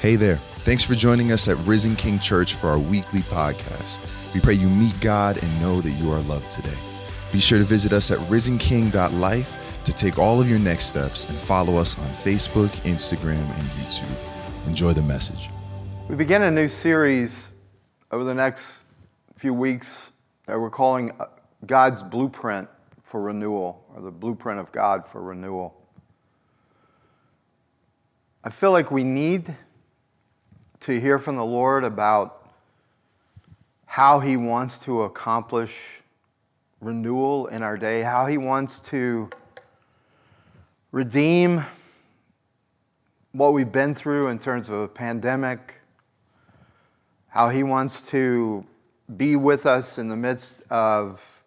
Hey there. Thanks for joining us at Risen King Church for our weekly podcast. We pray you meet God and know that you are loved today. Be sure to visit us at risenking.life to take all of your next steps and follow us on Facebook, Instagram, and YouTube. Enjoy the message. We begin a new series over the next few weeks that we're calling uh, God's Blueprint for Renewal, or the Blueprint of God for Renewal. I feel like we need to hear from the Lord about how He wants to accomplish renewal in our day, how He wants to redeem what we've been through in terms of a pandemic, how He wants to be with us in the midst of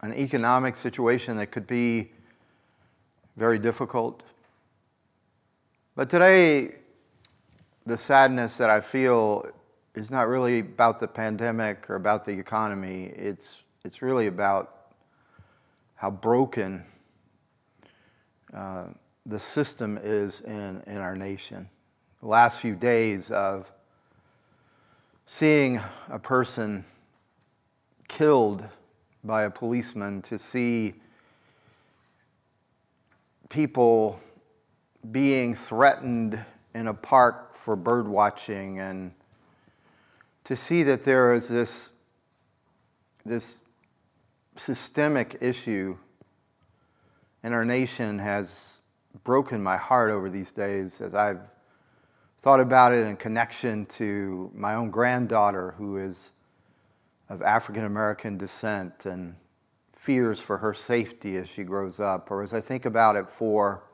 an economic situation that could be very difficult. But today, the sadness that I feel is not really about the pandemic or about the economy. It's, it's really about how broken uh, the system is in, in our nation. The last few days of seeing a person killed by a policeman, to see people being threatened in a park for bird watching and to see that there is this, this systemic issue in our nation has broken my heart over these days as I've thought about it in connection to my own granddaughter who is of African American descent and fears for her safety as she grows up, or as I think about it for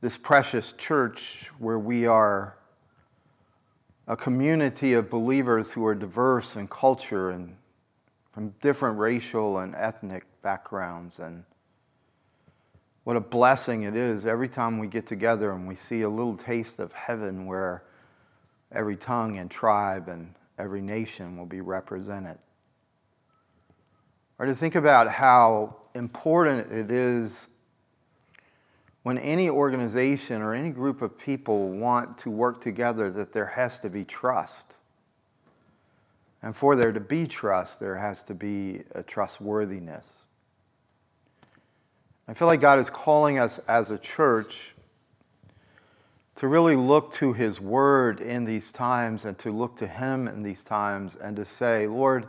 this precious church where we are a community of believers who are diverse in culture and from different racial and ethnic backgrounds. And what a blessing it is every time we get together and we see a little taste of heaven where every tongue and tribe and every nation will be represented. Or to think about how important it is when any organization or any group of people want to work together, that there has to be trust. And for there to be trust, there has to be a trustworthiness. I feel like God is calling us as a church to really look to His Word in these times and to look to Him in these times and to say, Lord,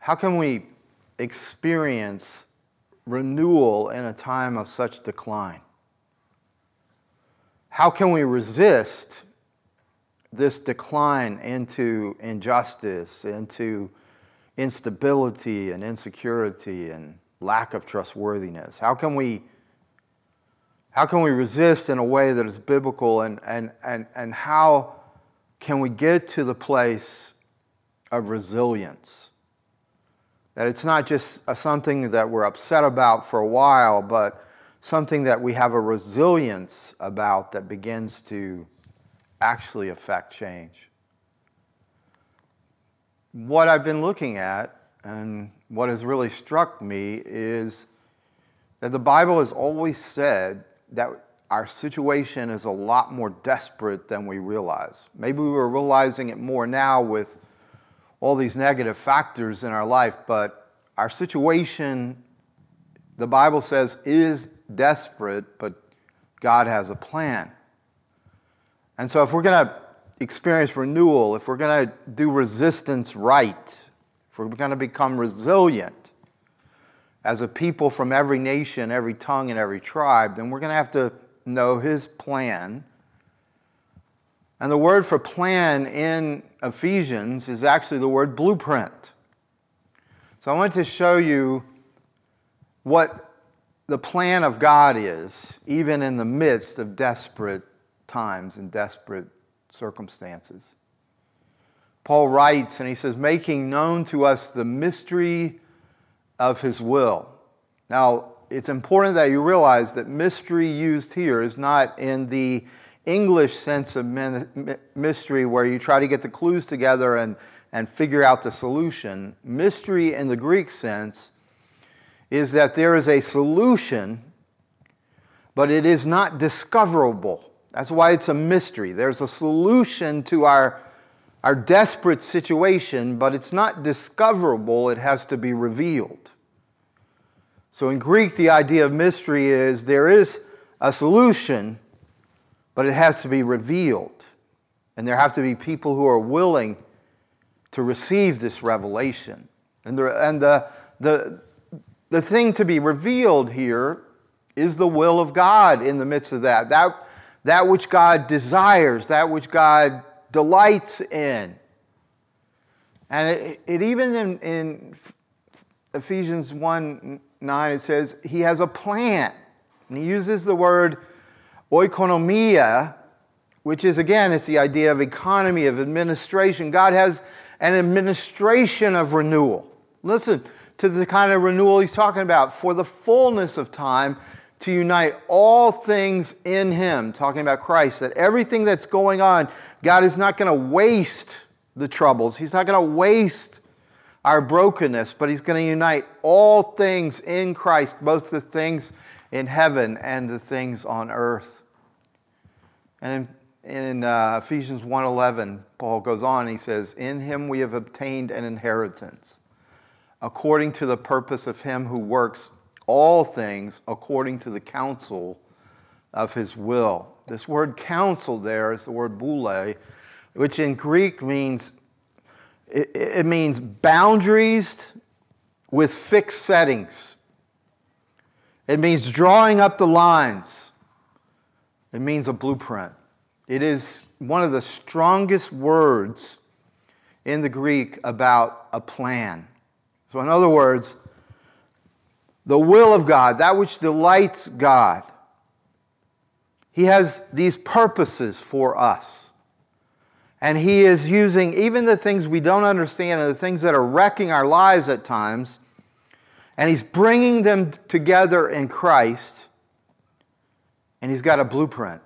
how can we experience renewal in a time of such decline? How can we resist this decline into injustice, into instability and insecurity and lack of trustworthiness? How can we, how can we resist in a way that is biblical and, and, and, and how can we get to the place of resilience? That it's not just something that we're upset about for a while, but something that we have a resilience about that begins to actually affect change. What I've been looking at and what has really struck me is that the Bible has always said that our situation is a lot more desperate than we realize. Maybe we're realizing it more now with all these negative factors in our life, but our situation, the Bible says, is desperate, but God has a plan. And so, if we're going to experience renewal, if we're going to do resistance right, if we're going to become resilient as a people from every nation, every tongue, and every tribe, then we're going to have to know His plan and the word for plan in Ephesians is actually the word blueprint. So I want to show you what the plan of God is, even in the midst of desperate times and desperate circumstances. Paul writes and he says, making known to us the mystery of his will. Now, it's important that you realize that mystery used here is not in the English sense of mystery where you try to get the clues together and, and figure out the solution. Mystery in the Greek sense is that there is a solution, but it is not discoverable. That's why it's a mystery. There's a solution to our, our desperate situation, but it's not discoverable, it has to be revealed. So in Greek, the idea of mystery is there is a solution, but it has to be revealed. And there have to be people who are willing to receive this revelation. And the, and the, the, the thing to be revealed here is the will of God in the midst of that. That, that which God desires, that which God delights in. And it, it even in, in Ephesians 1 9, it says, He has a plan. And he uses the word oikonomia, which is again, it's the idea of economy, of administration. God has an administration of renewal. Listen to the kind of renewal he's talking about for the fullness of time to unite all things in him, talking about Christ, that everything that's going on, God is not going to waste the troubles. He's not going to waste our brokenness, but he's going to unite all things in Christ, both the things in heaven and the things on earth. And in, in uh, Ephesians 1:11, Paul goes on. He says, "In him we have obtained an inheritance, according to the purpose of him who works all things according to the counsel of his will." This word "counsel" there is the word boule, which in Greek means it, it means boundaries with fixed settings. It means drawing up the lines. It means a blueprint. It is one of the strongest words in the Greek about a plan. So, in other words, the will of God, that which delights God, He has these purposes for us. And He is using even the things we don't understand and the things that are wrecking our lives at times and he's bringing them together in Christ, and he's got a blueprint.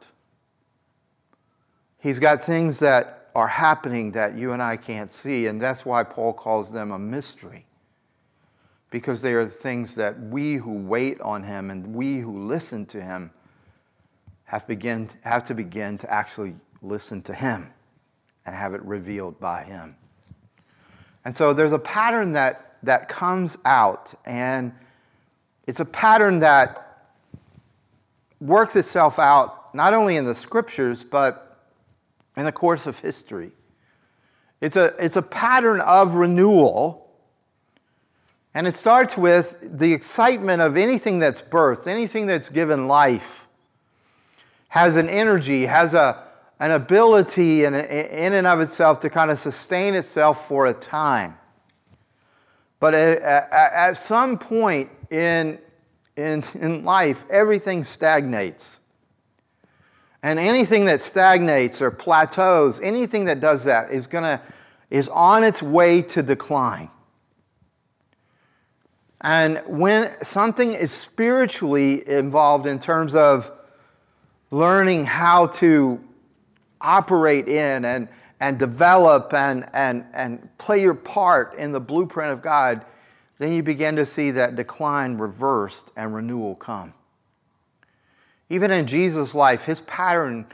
He's got things that are happening that you and I can't see, and that's why Paul calls them a mystery. Because they are things that we who wait on him and we who listen to him have, begin, have to begin to actually listen to him and have it revealed by him. And so there's a pattern that that comes out, and it's a pattern that works itself out not only in the scriptures, but in the course of history. It's a, it's a pattern of renewal, and it starts with the excitement of anything that's birthed, anything that's given life, has an energy, has a, an ability in, in and of itself to kind of sustain itself for a time. But at, some point in, in, in life, everything stagnates. And anything that stagnates or plateaus, anything that does that is gonna is on its way to decline. And when something is spiritually involved in terms of learning how to operate in and and develop and, and, and play your part in the blueprint of God, then you begin to see that decline reversed and renewal come. Even in Jesus' life, his pattern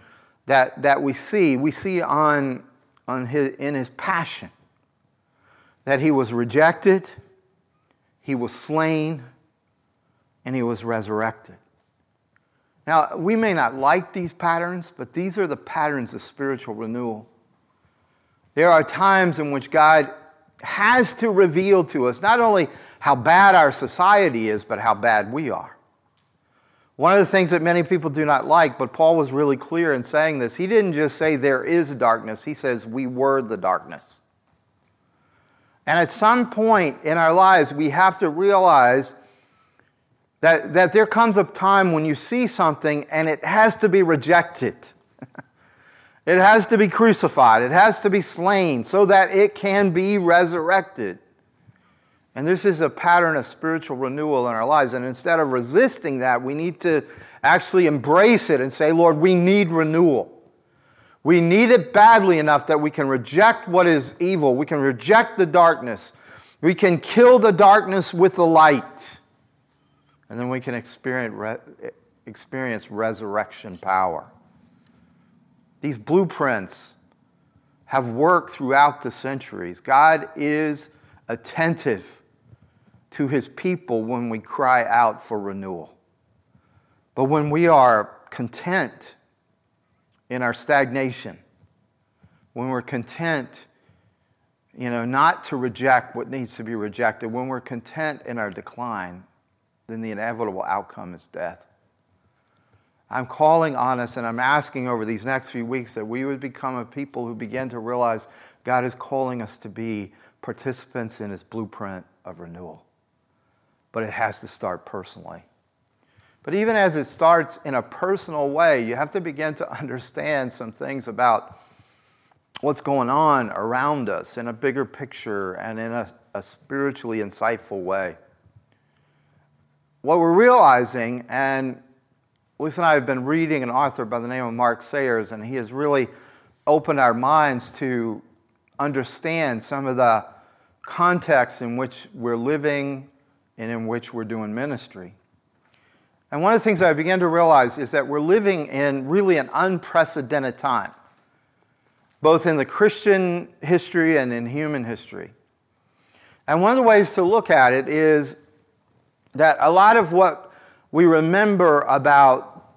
that, that we see, we see on, on his, in his passion that he was rejected, he was slain, and he was resurrected. Now, we may not like these patterns, but these are the patterns of spiritual renewal. There are times in which God has to reveal to us not only how bad our society is, but how bad we are. One of the things that many people do not like, but Paul was really clear in saying this, he didn't just say there is darkness, he says we were the darkness. And at some point in our lives, we have to realize that, that there comes a time when you see something and it has to be rejected. It has to be crucified, it has to be slain so that it can be resurrected. And this is a pattern of spiritual renewal in our lives. And instead of resisting that, we need to actually embrace it and say, Lord, we need renewal. We need it badly enough that we can reject what is evil. We can reject the darkness. We can kill the darkness with the light. And then we can experience, experience resurrection power. These blueprints have worked throughout the centuries. God is attentive to his people when we cry out for renewal. But when we are content in our stagnation, when we're content, you know, not to reject what needs to be rejected, when we're content in our decline, then the inevitable outcome is death. I'm calling on us and I'm asking over these next few weeks that we would become a people who begin to realize God is calling us to be participants in his blueprint of renewal. But it has to start personally. But even as it starts in a personal way, you have to begin to understand some things about what's going on around us in a bigger picture and in a, a spiritually insightful way. What we're realizing, and Lisa and I have been reading an author by the name of Mark Sayers, and he has really opened our minds to understand some of the context in which we're living and in which we're doing ministry. And one of the things I began to realize is that we're living in really an unprecedented time, both in the Christian history and in human history. And one of the ways to look at it is that a lot of what we remember about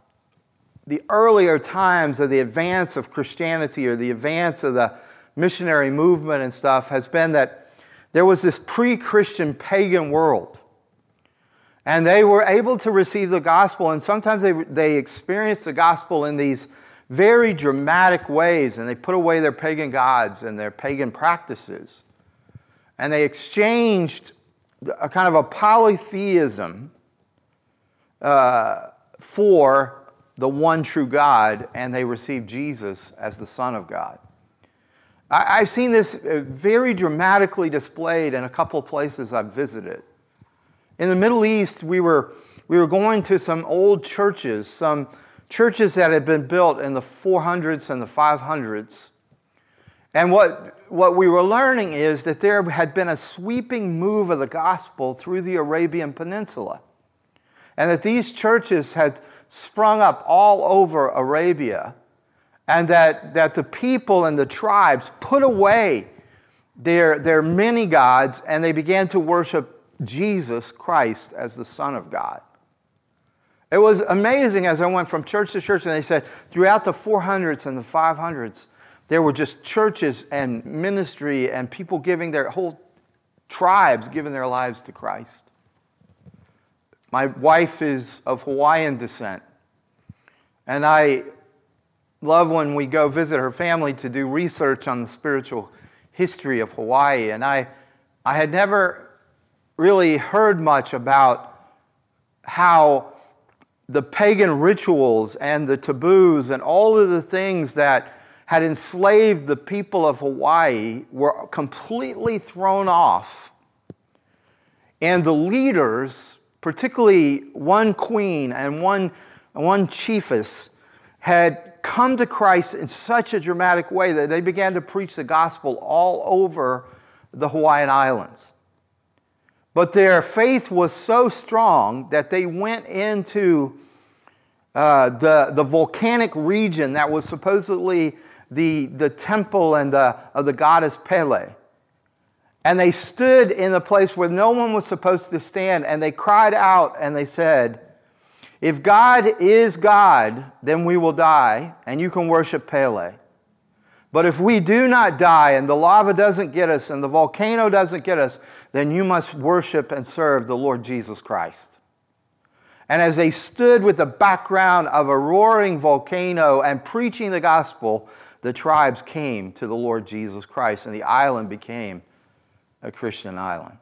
the earlier times of the advance of Christianity or the advance of the missionary movement and stuff has been that there was this pre Christian pagan world. And they were able to receive the gospel, and sometimes they, they experienced the gospel in these very dramatic ways, and they put away their pagan gods and their pagan practices. And they exchanged a kind of a polytheism uh, for the one true God, and they received Jesus as the Son of God. I, have seen this uh, very dramatically displayed in a couple of places I've visited. In the Middle East, we were, we were going to some old churches, some churches that had been built in the 400s and the 500s. And what, what we were learning is that there had been a sweeping move of the gospel through the Arabian Peninsula. And that these churches had sprung up all over Arabia. And that, that the people and the tribes put away their, their many gods and they began to worship Jesus Christ as the Son of God. It was amazing as I went from church to church, and they said throughout the 400s and the 500s, there were just churches and ministry and people giving their whole tribes giving their lives to Christ. My wife is of Hawaiian descent, and I love when we go visit her family to do research on the spiritual history of Hawaii. And I, I had never really heard much about how the pagan rituals and the taboos and all of the things that had enslaved the people of Hawaii were completely thrown off. And the leaders, particularly one queen and one, one chiefess, had come to Christ in such a dramatic way that they began to preach the gospel all over the Hawaiian Islands. But their faith was so strong that they went into uh, the, the volcanic region that was supposedly the, the temple and the, of the goddess Pele. And they stood in the place where no one was supposed to stand, and they cried out and they said, If God is God, then we will die, and you can worship Pele. But if we do not die and the lava doesn't get us and the volcano doesn't get us, then you must worship and serve the Lord Jesus Christ. And as they stood with the background of a roaring volcano and preaching the gospel, the tribes came to the Lord Jesus Christ and the island became a Christian island.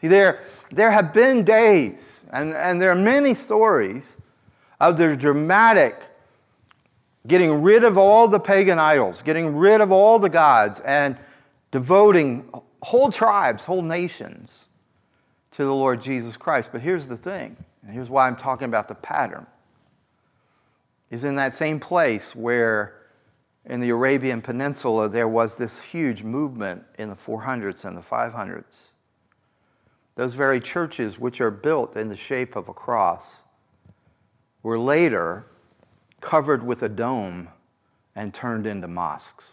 See, there, there have been days, and, and there are many stories of the dramatic getting rid of all the pagan idols, getting rid of all the gods, and devoting whole tribes, whole nations to the Lord Jesus Christ. But here's the thing, and here's why I'm talking about the pattern, is in that same place where in the Arabian Peninsula there was this huge movement in the 400s and the 500s. Those very churches, which are built in the shape of a cross, were later covered with a dome and turned into mosques.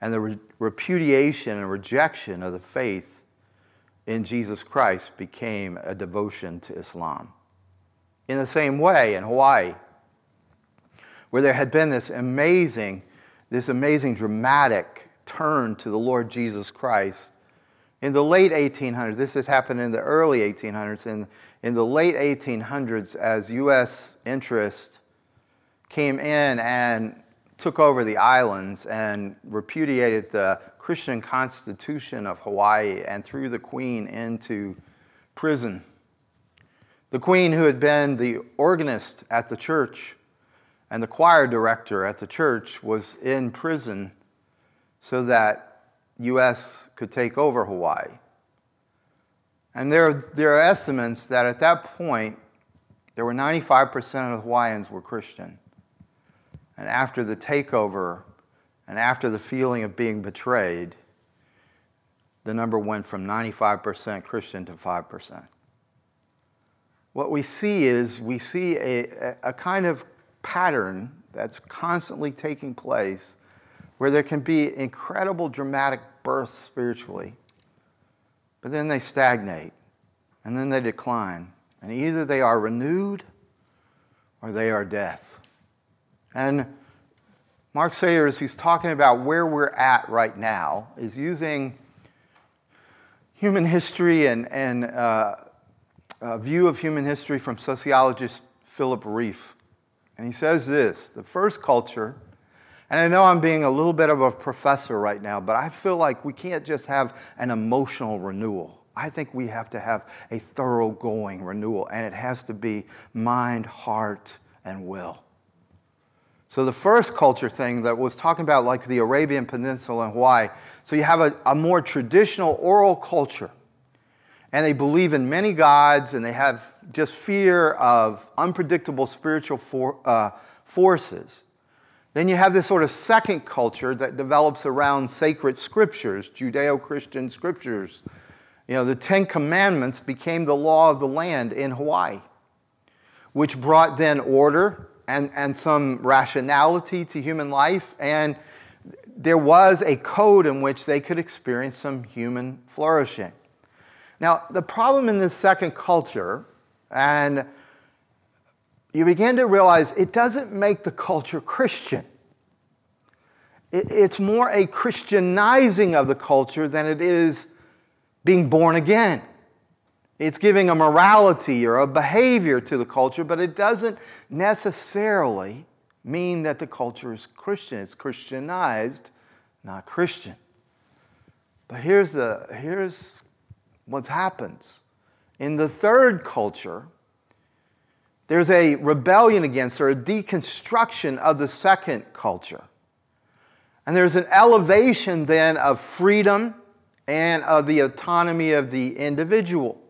And the re- repudiation and rejection of the faith in Jesus Christ became a devotion to Islam. In the same way, in Hawaii, where there had been this amazing, this amazing dramatic turn to the Lord Jesus Christ, in the late 1800s, this has happened in the early 1800s, in, in the late 1800s, as U.S. interest came in and took over the islands and repudiated the Christian constitution of Hawaii and threw the Queen into prison. The Queen, who had been the organist at the church and the choir director at the church, was in prison so that U.S. could take over Hawaii. And there, there are estimates that at that point, there were 95% of Hawaiians were Christian. And after the takeover and after the feeling of being betrayed, the number went from 95% Christian to 5%. What we see is we see a, a kind of pattern that's constantly taking place where there can be incredible dramatic births spiritually, but then they stagnate and then they decline. And either they are renewed or they are death. And Mark Sayers, who's talking about where we're at right now, is using human history and, and uh, a view of human history from sociologist Philip Rieff. And he says this the first culture, and I know I'm being a little bit of a professor right now, but I feel like we can't just have an emotional renewal. I think we have to have a thoroughgoing renewal, and it has to be mind, heart, and will. So the first culture thing that was talking about like the Arabian Peninsula and Hawaii. So you have a, a more traditional oral culture. And they believe in many gods and they have just fear of unpredictable spiritual for, uh, forces. Then you have this sort of second culture that develops around sacred scriptures, Judeo Christian scriptures. You know, the Ten Commandments became the law of the land in Hawaii, which brought then order and, and some rationality to human life. And there was a code in which they could experience some human flourishing. Now, the problem in this second culture, and you begin to realize it doesn't make the culture Christian. It's more a Christianizing of the culture than it is being born again. It's giving a morality or a behavior to the culture, but it doesn't necessarily mean that the culture is Christian. It's Christianized, not Christian. But here's, the, here's what happens. In the third culture, there's a rebellion against or a deconstruction of the second culture. And there's an elevation then of freedom and of the autonomy of the individual.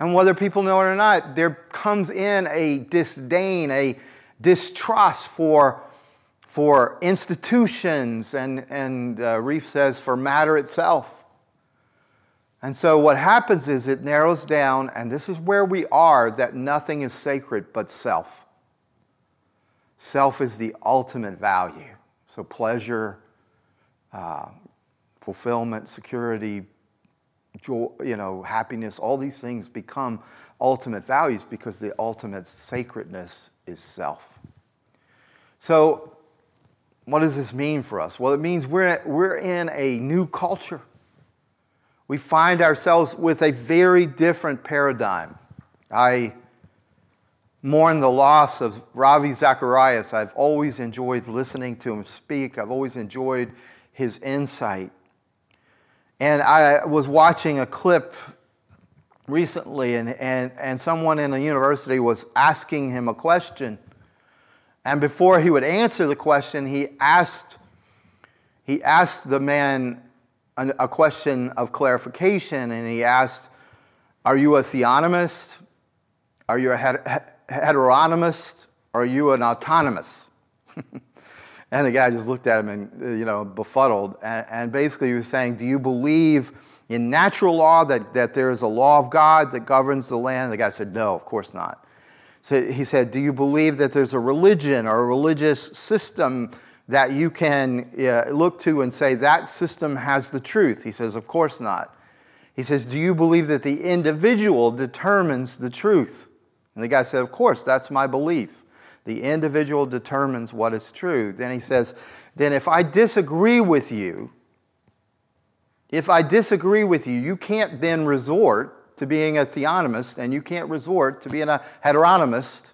And whether people know it or not, there comes in a disdain, a distrust for, for institutions, and, and uh, Rieff says for matter itself. And so what happens is it narrows down, and this is where we are that nothing is sacred but self. Self is the ultimate value. So pleasure, uh, fulfillment, security, joy, you know, happiness, all these things become ultimate values because the ultimate sacredness is self. So, what does this mean for us? Well, it means we're, we're in a new culture. We find ourselves with a very different paradigm. I mourn the loss of Ravi Zacharias. I've always enjoyed listening to him speak, I've always enjoyed his insight. And I was watching a clip recently, and, and, and someone in a university was asking him a question. And before he would answer the question, he asked, he asked the man a question of clarification, and he asked, Are you a theonomist? Are you a heteronomist? Are you an autonomous? And the guy just looked at him and, uh, you know, befuddled. And, and basically, he was saying, Do you believe in natural law that, that there is a law of God that governs the land? The guy said, No, of course not. So he said, Do you believe that there's a religion or a religious system that you can uh, look to and say that system has the truth? He says, Of course not. He says, Do you believe that the individual determines the truth? And the guy said, Of course, that's my belief. The individual determines what is true. Then he says, Then if I disagree with you, if I disagree with you, you can't then resort to being a theonomist and you can't resort to being a heteronomist.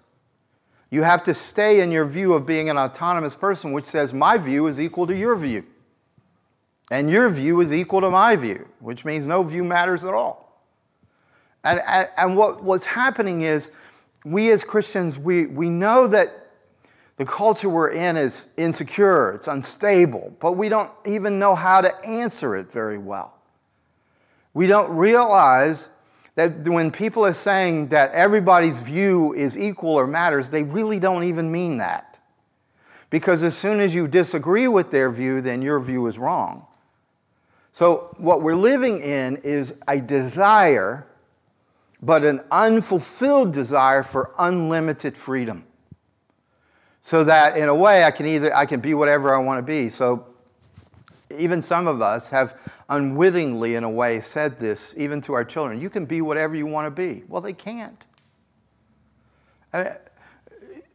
You have to stay in your view of being an autonomous person, which says my view is equal to your view. And your view is equal to my view, which means no view matters at all. And, and, and what, what's happening is we as Christians, we, we know that the culture we're in is insecure, it's unstable, but we don't even know how to answer it very well. We don't realize that when people are saying that everybody's view is equal or matters, they really don't even mean that. Because as soon as you disagree with their view, then your view is wrong. So, what we're living in is a desire, but an unfulfilled desire for unlimited freedom so that in a way I can either I can be whatever I want to be. So even some of us have unwittingly in a way said this even to our children. You can be whatever you want to be. Well, they can't. I mean,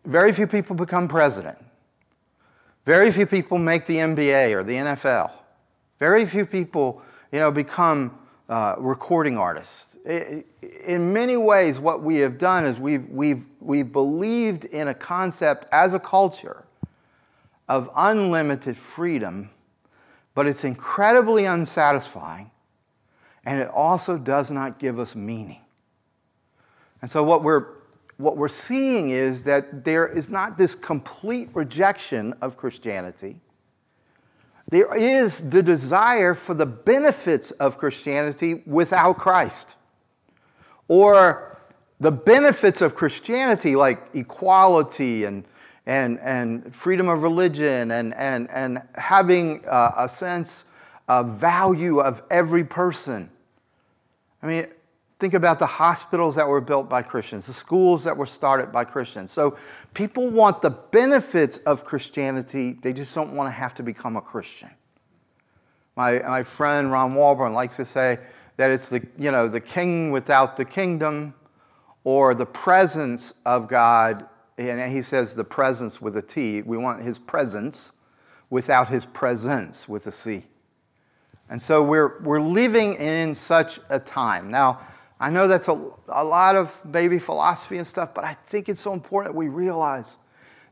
very few people become president. Very few people make the NBA or the NFL. Very few people, you know, become uh, recording artists in many ways, what we have done is we've, we've, we've believed in a concept as a culture of unlimited freedom, but it's incredibly unsatisfying, and it also does not give us meaning. And so, what we're, what we're seeing is that there is not this complete rejection of Christianity. There is the desire for the benefits of Christianity without Christ or the benefits of Christianity, like equality and, and, and freedom of religion and, and, and having uh, a sense of value of every person. I mean, think about the hospitals that were built by Christians, the schools that were started by Christians. So people want the benefits of Christianity, they just don't want to have to become a Christian. My, my friend Ron Walburn likes to say, that it's the, you know, the king without the kingdom or the presence of God. And he says the presence with a T. We want his presence without his presence with a C. And so we're, we're living in such a time. Now, I know that's a, a lot of baby philosophy and stuff, but I think it's so important that we realize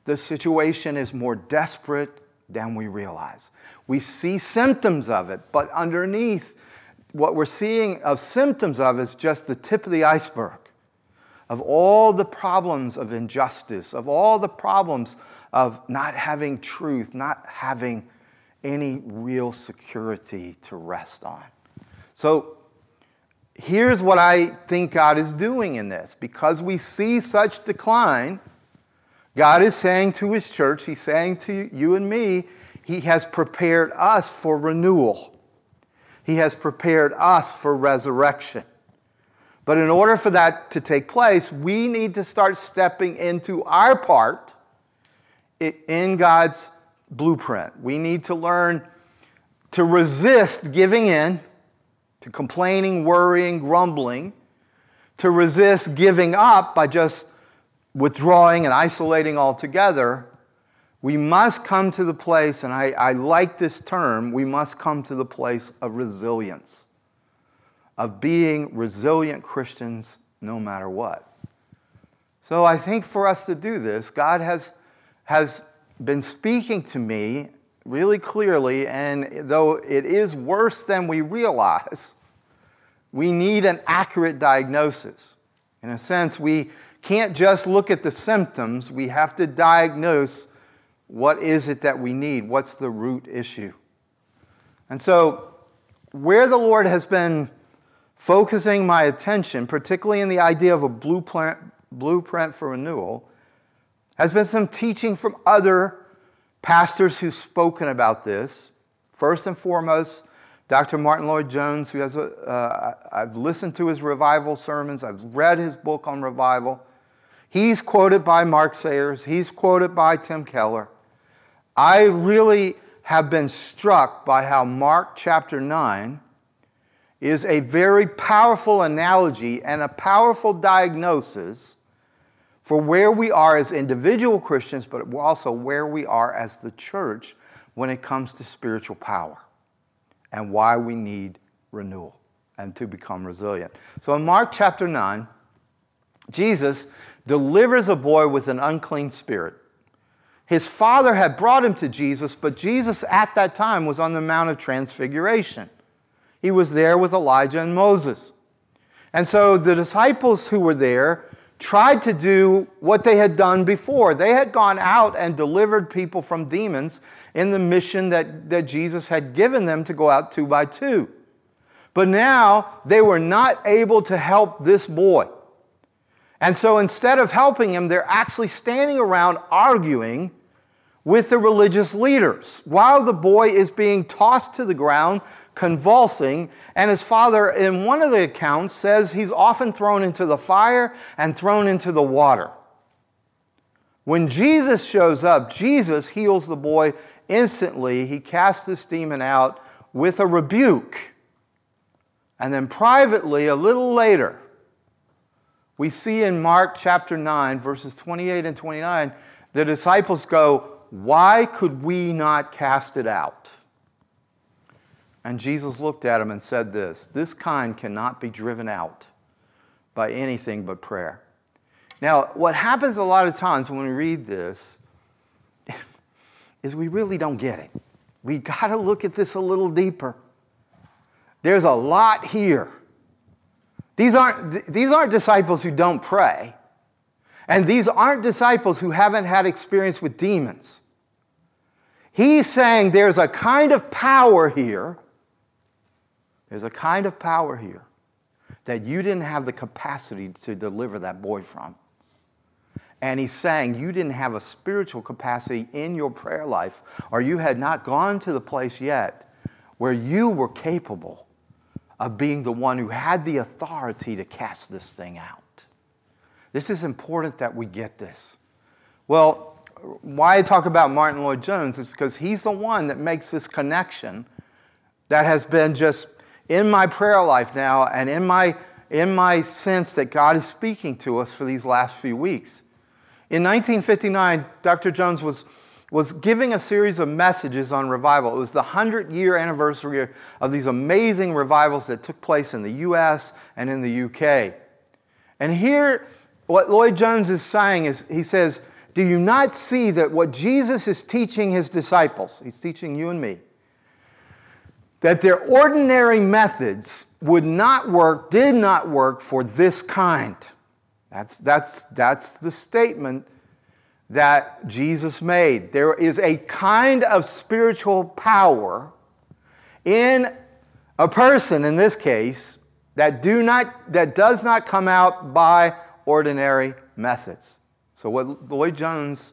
the situation is more desperate than we realize. We see symptoms of it, but underneath what we're seeing of symptoms of is just the tip of the iceberg of all the problems of injustice, of all the problems of not having truth, not having any real security to rest on. So, here's what I think God is doing in this. Because we see such decline, God is saying to His church, He's saying to you and me, He has prepared us for renewal. He has prepared us for resurrection. But in order for that to take place, we need to start stepping into our part in God's blueprint. We need to learn to resist giving in to complaining, worrying, grumbling, to resist giving up by just withdrawing and isolating altogether, we must come to the place, and I, I like this term, we must come to the place of resilience, of being resilient Christians no matter what. So I think for us to do this, God has, has been speaking to me really clearly, and though it is worse than we realize, we need an accurate diagnosis. In a sense, we can't just look at the symptoms, we have to diagnose what is it that we need? What's the root issue? And so, where the Lord has been focusing my attention, particularly in the idea of a blueprint, blueprint for renewal, has been some teaching from other pastors who've spoken about this. First and foremost, Dr. Martyn Lloyd-Jones, who has a, uh, I've listened to his revival sermons, I've read his book on revival. He's quoted by Mark Sayers, he's quoted by Tim Keller. I really have been struck by how Mark chapter 9 is a very powerful analogy and a powerful diagnosis for where we are as individual Christians, but also where we are as the church when it comes to spiritual power and why we need renewal and to become resilient. So in Mark chapter 9, Jesus delivers a boy with an unclean spirit. His father had brought him to Jesus, but Jesus at that time was on the Mount of Transfiguration. He was there with Elijah and Moses. And so the disciples who were there tried to do what they had done before. They had gone out and delivered people from demons in the mission that, that Jesus had given them to go out two by two. But now they were not able to help this boy. And so instead of helping him, they're actually standing around arguing with the religious leaders while the boy is being tossed to the ground, convulsing. And his father, in one of the accounts, says he's often thrown into the fire and thrown into the water. When Jesus shows up, Jesus heals the boy instantly. He casts this demon out with a rebuke. And then privately, a little later, we see in Mark chapter 9, verses 28 and 29, the disciples go, Why could we not cast it out? And Jesus looked at him and said this This kind cannot be driven out by anything but prayer. Now, what happens a lot of times when we read this is we really don't get it. We got to look at this a little deeper. There's a lot here. These aren't, these aren't disciples who don't pray. And these aren't disciples who haven't had experience with demons. He's saying there's a kind of power here. There's a kind of power here that you didn't have the capacity to deliver that boy from. And he's saying you didn't have a spiritual capacity in your prayer life, or you had not gone to the place yet where you were capable of being the one who had the authority to cast this thing out. This is important that we get this. Well, why I talk about Martyn Lloyd-Jones is because he's the one that makes this connection that has been just in my prayer life now and in my, in my sense that God is speaking to us for these last few weeks. In 1959, Dr. Jones was was giving a series of messages on revival. It was the 100 year anniversary of these amazing revivals that took place in the US and in the UK. And here, what Lloyd-Jones is saying is he says, Do you not see that what Jesus is teaching his disciples, he's teaching you and me, that their ordinary methods would not work, did not work for this kind? That's, that's, that's the statement that Jesus made. There is a kind of spiritual power in a person, in this case, that, do not, that does not come out by ordinary methods. So, what Lloyd-Jones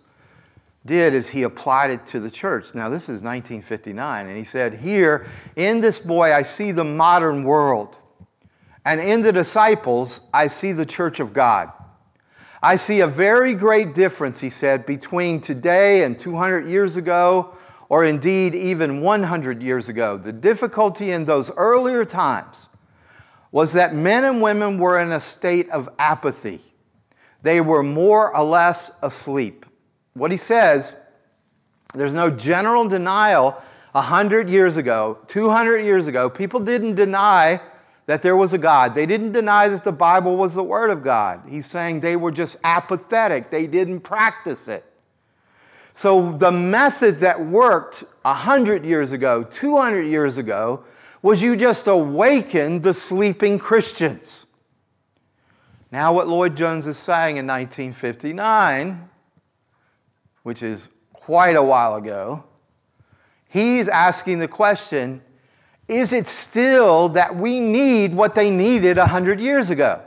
did is he applied it to the church. Now, this is 1959, and he said, Here, in this boy, I see the modern world, and in the disciples, I see the church of God. I see a very great difference, he said, between today and 200 years ago, or indeed even 100 years ago. The difficulty in those earlier times was that men and women were in a state of apathy. They were more or less asleep. What he says, there's no general denial 100 years ago, 200 years ago, people didn't deny that there was a God. They didn't deny that the Bible was the Word of God. He's saying they were just apathetic, they didn't practice it. So the method that worked 100 years ago, 200 years ago, was you just awakened the sleeping Christians. Now, what Lloyd-Jones is saying in 1959, which is quite a while ago, he's asking the question is it still that we need what they needed 100 years ago?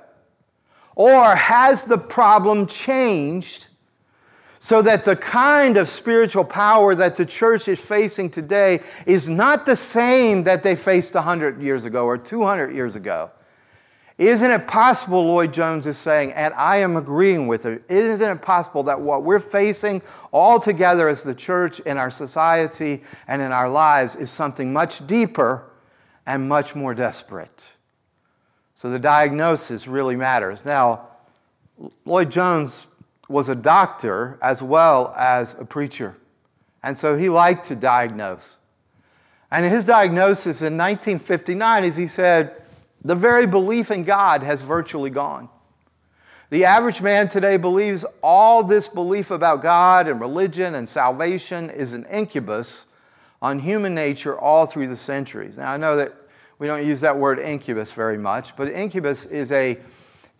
Or has the problem changed so that the kind of spiritual power that the church is facing today is not the same that they faced 100 years ago or 200 years ago? Isn't it possible, Lloyd Jones is saying, and I am agreeing with it, isn't it possible that what we're facing all together as the church in our society and in our lives is something much deeper and much more desperate? So the diagnosis really matters. Now, Lloyd Jones was a doctor as well as a preacher, and so he liked to diagnose. And his diagnosis in 1959 is he said, the very belief in God has virtually gone. The average man today believes all this belief about God and religion and salvation is an incubus on human nature all through the centuries. Now, I know that we don't use that word incubus very much, but incubus is a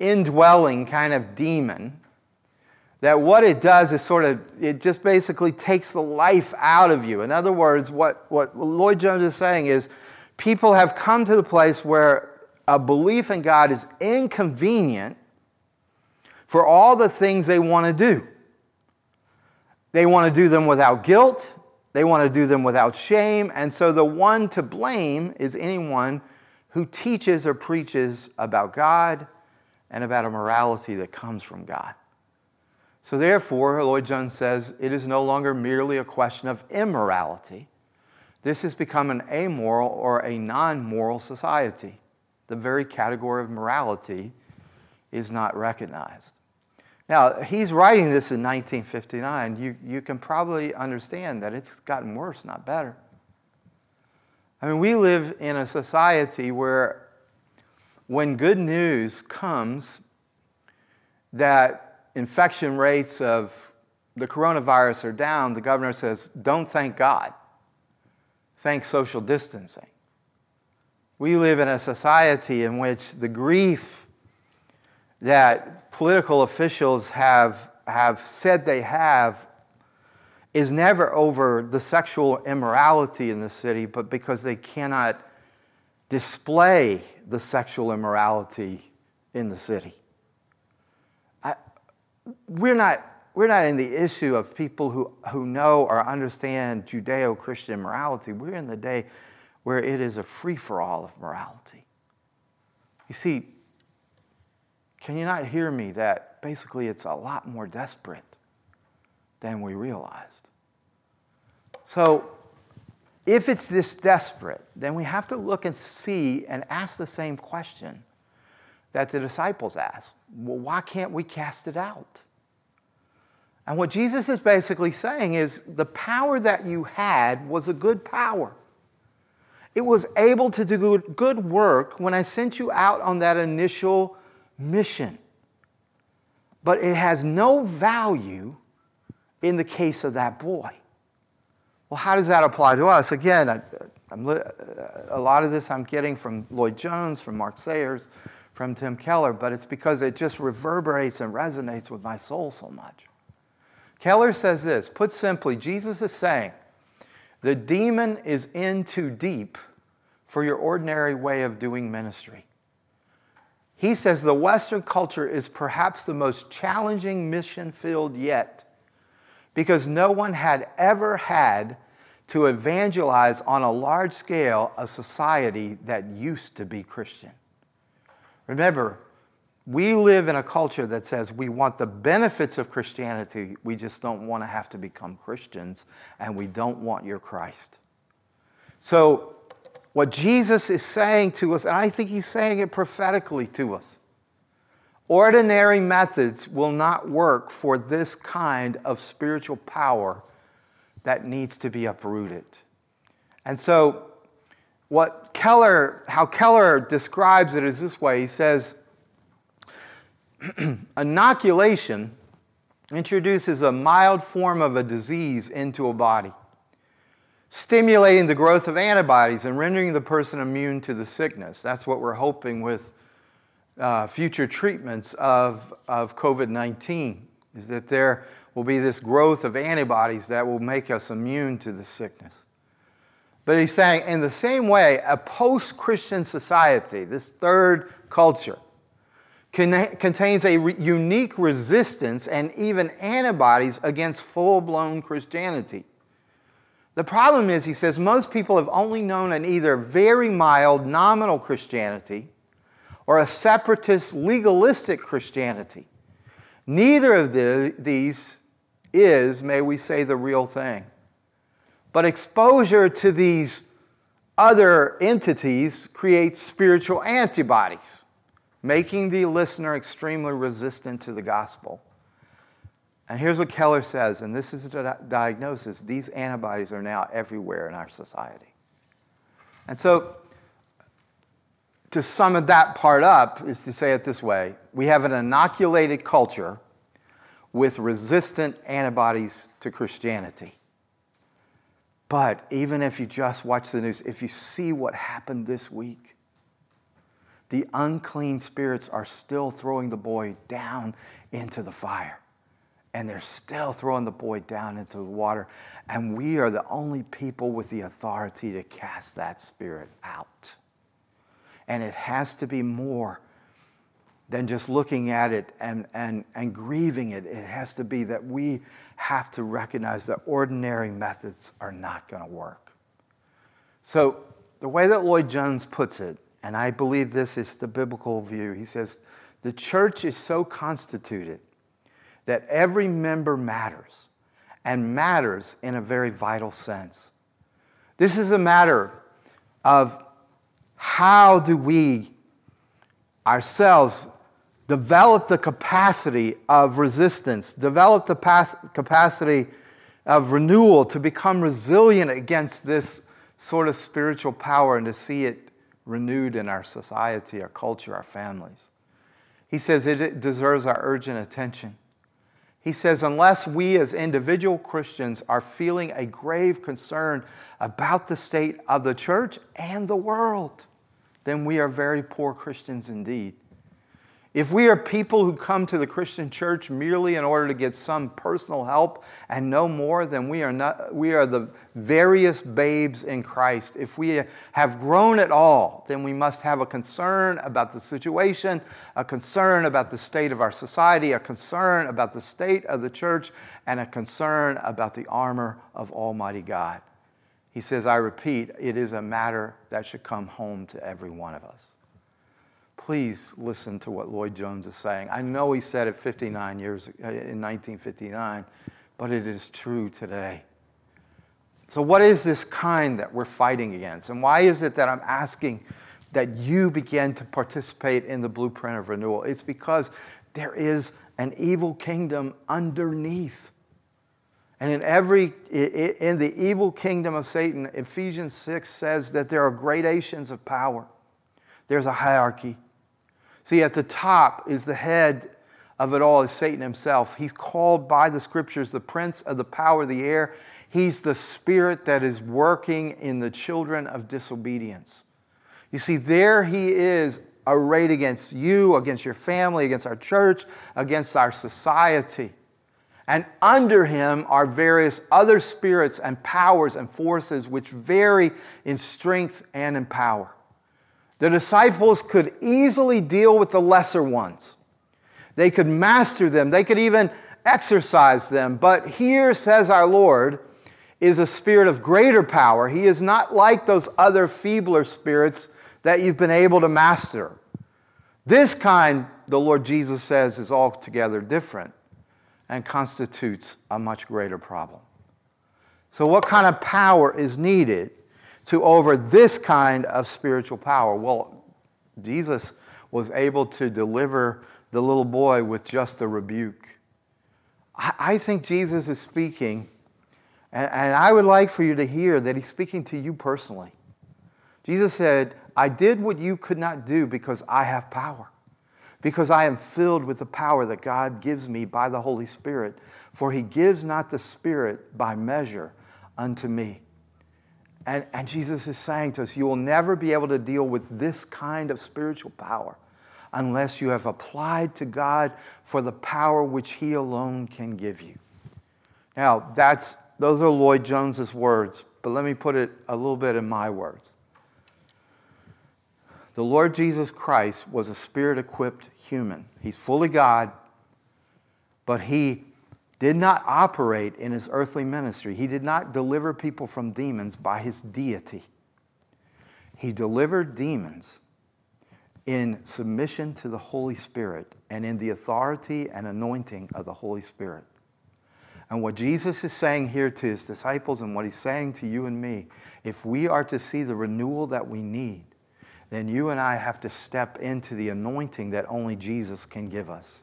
indwelling kind of demon that what it does is sort of it just basically takes the life out of you in other words what, what Lloyd-Jones is saying is people have come to the place where a belief in God is inconvenient for all the things they want to do. They want to do them without guilt, they want to do them without shame, and so the one to blame is anyone who teaches or preaches about God and about a morality that comes from God. So, therefore, Lloyd-Jones says it is no longer merely a question of immorality. This has become an amoral or a non moral society the very category of morality is not recognized. Now, he's writing this in 1959. You, you can probably understand that it's gotten worse, not better. I mean, we live in a society where when good news comes that infection rates of the coronavirus are down, the governor says, don't thank God, thank social distancing. We live in a society in which the grief that political officials have, have said they have is never over the sexual immorality in the city, but because they cannot display the sexual immorality in the city. I, we're, not, we're not in the issue of people who, who know or understand Judeo Christian morality. We're in the day where it is a free for all of morality. You see, can you not hear me that basically it's a lot more desperate than we realized? So, if it's this desperate, then we have to look and see and ask the same question that the disciples asked. Well, why can't we cast it out? And what Jesus is basically saying is the power that you had was a good power. It was able to do good work when I sent you out on that initial mission. But it has no value in the case of that boy. Well, how does that apply to us? Again, I, uh, a lot of this I'm getting from Lloyd-Jones, from Mark Sayers, from Tim Keller, but it's because it just reverberates and resonates with my soul so much. Keller says this put simply, Jesus is saying, the demon is in too deep for your ordinary way of doing ministry. He says the Western culture is perhaps the most challenging mission field yet because no one had ever had to evangelize on a large scale a society that used to be Christian. Remember, we live in a culture that says we want the benefits of Christianity, we just don't want to have to become Christians, and we don't want your Christ. So, what Jesus is saying to us, and I think he's saying it prophetically to us ordinary methods will not work for this kind of spiritual power that needs to be uprooted. And so, what Keller, how Keller describes it is this way he says, inoculation introduces a mild form of a disease into a body, stimulating the growth of antibodies and rendering the person immune to the sickness. That's what we're hoping with uh, future treatments of, of COVID 19, is that there will be this growth of antibodies that will make us immune to the sickness. But he's saying, in the same way, a post Christian society, this third culture, contains a re- unique resistance and even antibodies against full blown Christianity. The problem is, he says, most people have only known an either very mild nominal Christianity or a separatist, legalistic Christianity. Neither of the, these is, may we say, the real thing. But exposure to these other entities creates spiritual antibodies, making the listener extremely resistant to the gospel. And here's what Keller says, and this is the diagnosis these antibodies are now everywhere in our society. And so, to sum that part up, is to say it this way we have an inoculated culture with resistant antibodies to Christianity. But even if you just watch the news, if you see what happened this week, the unclean spirits are still throwing the boy down into the fire and they're still throwing the boy down into the water. And we are the only people with the authority to cast that spirit out. And it has to be more than just looking at it and, and, and grieving it. It has to be that we have to recognize that ordinary methods are not going to work. So, the way that Lloyd-Jones puts it, and I believe this is the biblical view, he says, the church is so constituted that every member matters and matters in a very vital sense. This is a matter of how do we ourselves develop the capacity of resistance, develop the capacity of renewal to become resilient against this sort of spiritual power and to see it renewed in our society, our culture, our families. He says it deserves our urgent attention. He says, unless we as individual Christians are feeling a grave concern about the state of the church and the world, then we are very poor Christians indeed. If we are people who come to the Christian church merely in order to get some personal help and no more, then we are, not, we are the various babes in Christ. If we have grown at all, then we must have a concern about the situation, a concern about the state of our society, a concern about the state of the church, and a concern about the armor of Almighty God. He says, I repeat, it is a matter that should come home to every one of us please listen to what Lloyd-Jones is saying. I know he said it 59 years uh, in 1959, but it is true today. So, what is this kind that we're fighting against? And why is it that I'm asking that you begin to participate in the blueprint of renewal? It's because there is an evil kingdom underneath. And in every in the evil kingdom of Satan, Ephesians 6 says that there are gradations of power. There's a hierarchy. See, at the top is the head of it all is Satan himself. He's called by the scriptures the prince of the power of the air. He's the spirit that is working in the children of disobedience. You see, there he is arrayed against you, against your family, against our church, against our society. And under him are various other spirits and powers and forces which vary in strength and in power. The disciples could easily deal with the lesser ones. They could master them, they could even exorcise them. But here, says our Lord, is a spirit of greater power. He is not like those other feebler spirits that you've been able to master. This kind, the Lord Jesus says, is altogether different and constitutes a much greater problem. So, what kind of power is needed to over this kind of spiritual power. Well, Jesus was able to deliver the little boy with just a rebuke. I think Jesus is speaking, and I would like for you to hear that he's speaking to you personally. Jesus said, I did what you could not do because I have power, because I am filled with the power that God gives me by the Holy Spirit. For he gives not the Spirit by measure unto me. And, and Jesus is saying to us, you will never be able to deal with this kind of spiritual power unless you have applied to God for the power which He alone can give you. Now, that's, those are Lloyd-Jones's words, but let me put it a little bit in my words. The Lord Jesus Christ was a spirit equipped human. He's fully God, but He did not operate in his earthly ministry. He did not deliver people from demons by his deity. He delivered demons in submission to the Holy Spirit and in the authority and anointing of the Holy Spirit. And what Jesus is saying here to his disciples and what he's saying to you and me, if we are to see the renewal that we need, then you and I have to step into the anointing that only Jesus can give us.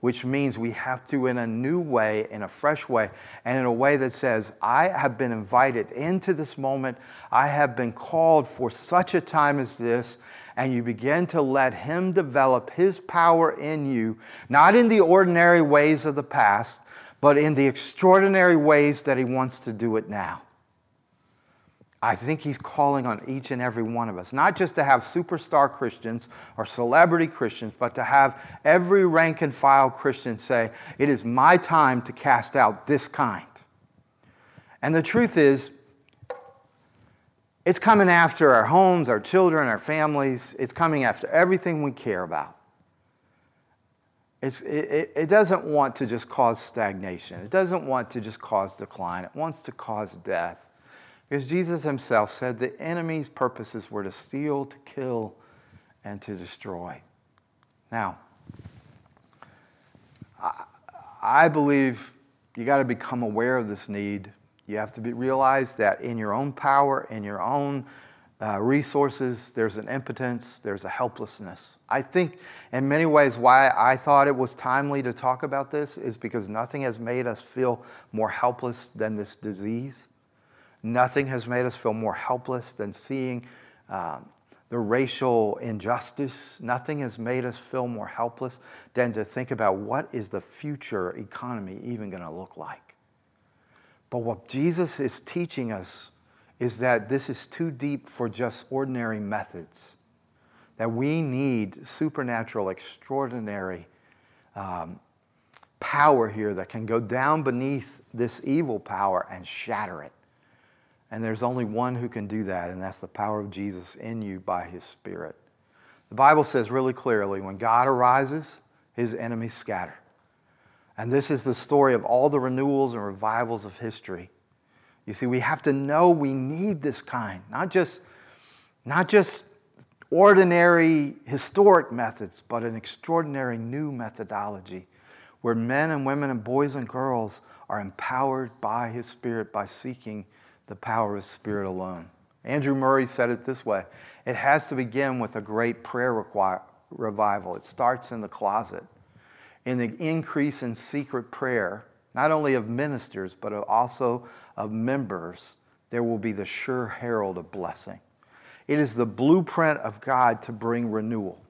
Which means we have to, in a new way, in a fresh way, and in a way that says, I have been invited into this moment. I have been called for such a time as this. And you begin to let Him develop His power in you, not in the ordinary ways of the past, but in the extraordinary ways that He wants to do it now. I think He's calling on each and every one of us, not just to have superstar Christians or celebrity Christians, but to have every rank and file Christian say, It is my time to cast out this kind. And the truth is, it's coming after our homes, our children, our families. It's coming after everything we care about. It, it, it, doesn't want to just cause stagnation. It doesn't want to just cause decline. It wants to cause death. Because Jesus himself said the enemy's purposes were to steal, to kill, and to destroy. Now, I, believe you got to become aware of this need. You have to be, realize that in your own power, in your own uh, resources, there's an impotence, there's a helplessness. I think, in many ways, why I thought it was timely to talk about this is because nothing has made us feel more helpless than this disease. Nothing has made us feel more helpless than seeing um, the racial injustice. Nothing has made us feel more helpless than to think about what is the future economy even going to look like. But what Jesus is teaching us is that this is too deep for just ordinary methods that we need supernatural, extraordinary um, power here that can go down beneath this evil power and shatter it. And there's only one who can do that, and that's the power of Jesus in you by his Spirit. The Bible says really clearly when God arises, his enemies scatter. And this is the story of all the renewals and revivals of history. You see, we have to know we need this kind, not just, not just ordinary historic methods, but an extraordinary new methodology where men and women and boys and girls are empowered by His Spirit by seeking the power of Spirit alone. Andrew Murray said it this way it has to begin with a great prayer require, revival. It starts in the closet, in the increase in secret prayer, not only of ministers, but also of members. There will be the sure herald of blessing. It is the blueprint of God to bring renewal.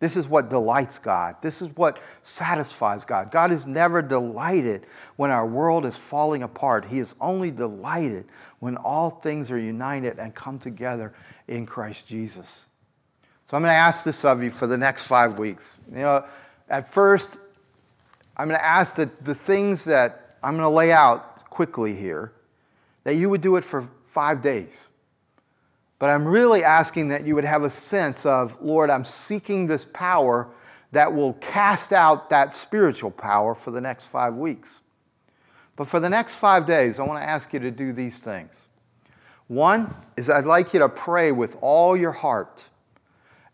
This is what delights God. This is what satisfies God. God is never delighted when our world is falling apart. He is only delighted when all things are united and come together in Christ Jesus. So I'm going to ask this of you for the next five weeks. You know, at first, I'm going to ask that the things that I'm going to lay out quickly here, that you would do it for five days. But I'm really asking that you would have a sense of, Lord, I'm seeking this power that will cast out that spiritual power for the next five weeks. But for the next five days, I want to ask you to do these things. One is I'd like you to pray with all your heart,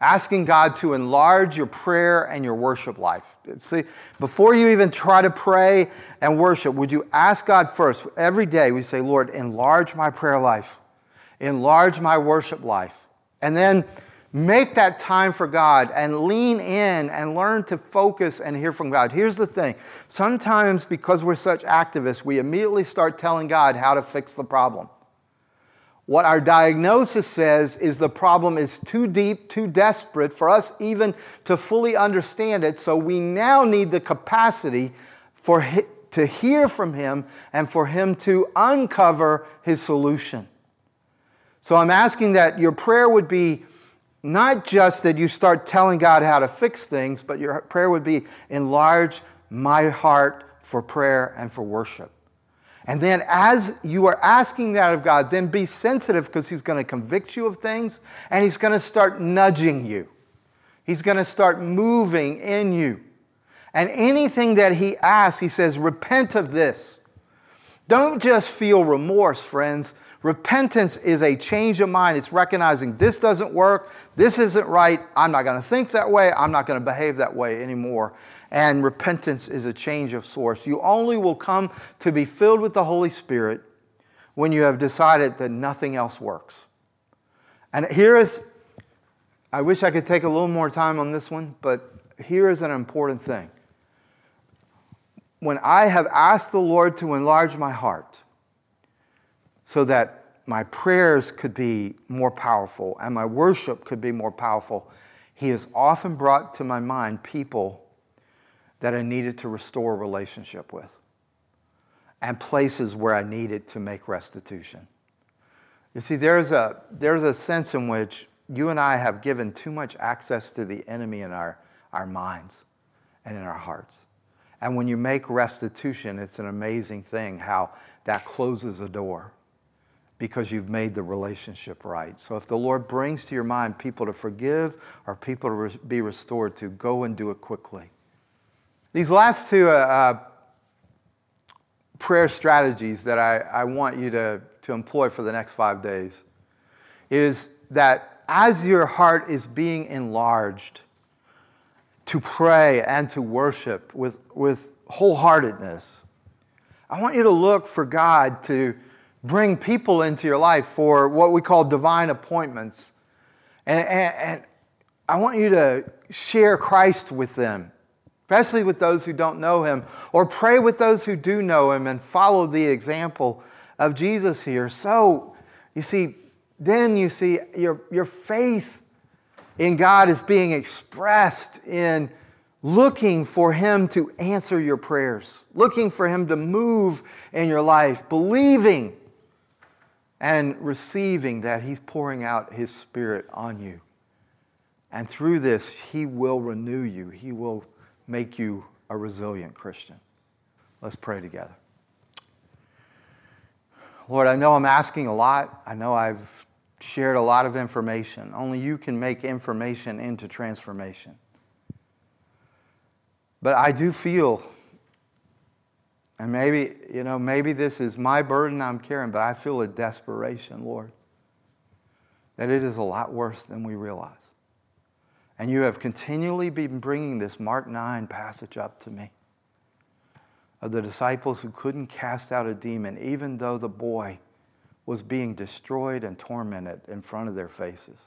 asking God to enlarge your prayer and your worship life. See, before you even try to pray and worship, would you ask God first? Every day we say, Lord, enlarge my prayer life enlarge my worship life. And then make that time for God and lean in and learn to focus and hear from God. Here's the thing sometimes, because we're such activists, we immediately start telling God how to fix the problem. What our diagnosis says is the problem is too deep, too desperate for us even to fully understand it. So we now need the capacity for to hear from Him and for Him to uncover His solution. So I'm asking that your prayer would be not just that you start telling God how to fix things, but your prayer would be enlarge my heart for prayer and for worship. And then, as you are asking that of God, then be sensitive because He's going to convict you of things and He's going to start nudging you. He's going to start moving in you. And anything that He asks, He says, repent of this. Don't just feel remorse, friends. Repentance is a change of mind. It's recognizing this doesn't work, this isn't right, I'm not going to think that way, I'm not going to behave that way anymore. And repentance is a change of source. You only will come to be filled with the Holy Spirit when you have decided that nothing else works. And here is, I wish I could take a little more time on this one, but here is an important thing. When I have asked the Lord to enlarge my heart, so that my prayers could be more powerful and my worship could be more powerful, He has often brought to my mind people that I needed to restore relationship with and places where I needed to make restitution. You see, there's a, there's a sense in which you and I have given too much access to the enemy in our, our minds and in our hearts. And when you make restitution, it's an amazing thing how that closes a door because you've made the relationship right. So if the Lord brings to your mind people to forgive or people to re- be restored to, go and do it quickly. These last two uh, uh, prayer strategies that I, I want you to, to employ for the next five days is that as your heart is being enlarged to pray and to worship with, with wholeheartedness, I want you to look for God to bring people into your life for what we call divine appointments. And, and, and, I want you to share Christ with them, especially with those who don't know him, or pray with those who do know him and follow the example of Jesus here. So, you see, then you see your, your faith in God is being expressed in looking for Him to answer your prayers, looking for Him to move in your life, believing and receiving that He's pouring out His Spirit on you. And through this, He will renew you, He will make you a resilient Christian. Let's pray together. Lord, I know I'm asking a lot. I know I've shared a lot of information. Only you can make information into transformation. But I do feel and maybe, you know, maybe this is my burden I'm carrying, but I feel a desperation, Lord, that it is a lot worse than we realize. And you have continually been bringing this Mark 9 passage up to me of the disciples who couldn't cast out a demon, even though the boy was being destroyed and tormented in front of their faces.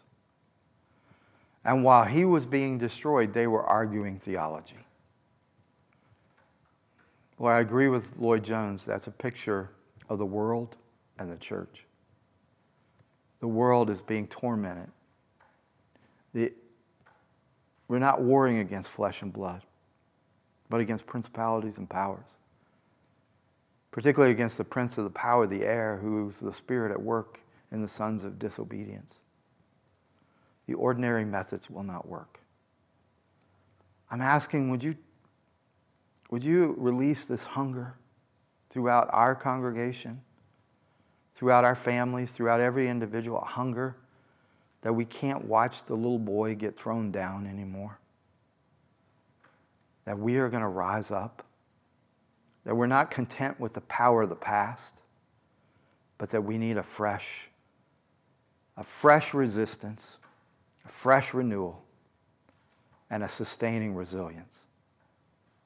And while he was being destroyed, they were arguing theology. Well, I agree with Lloyd-Jones. That's a picture of the world and the church. The world is being tormented. The, we're not warring against flesh and blood, but against principalities and powers, particularly against the prince of the power of the air, who's the spirit at work in the sons of disobedience. The ordinary methods will not work. I'm asking, would you would you release this hunger throughout our congregation, throughout our families, throughout every individual, hunger that we can't watch the little boy get thrown down anymore? That we are going to rise up, that we're not content with the power of the past, but that we need a fresh, a fresh resistance, a fresh renewal, and a sustaining resilience.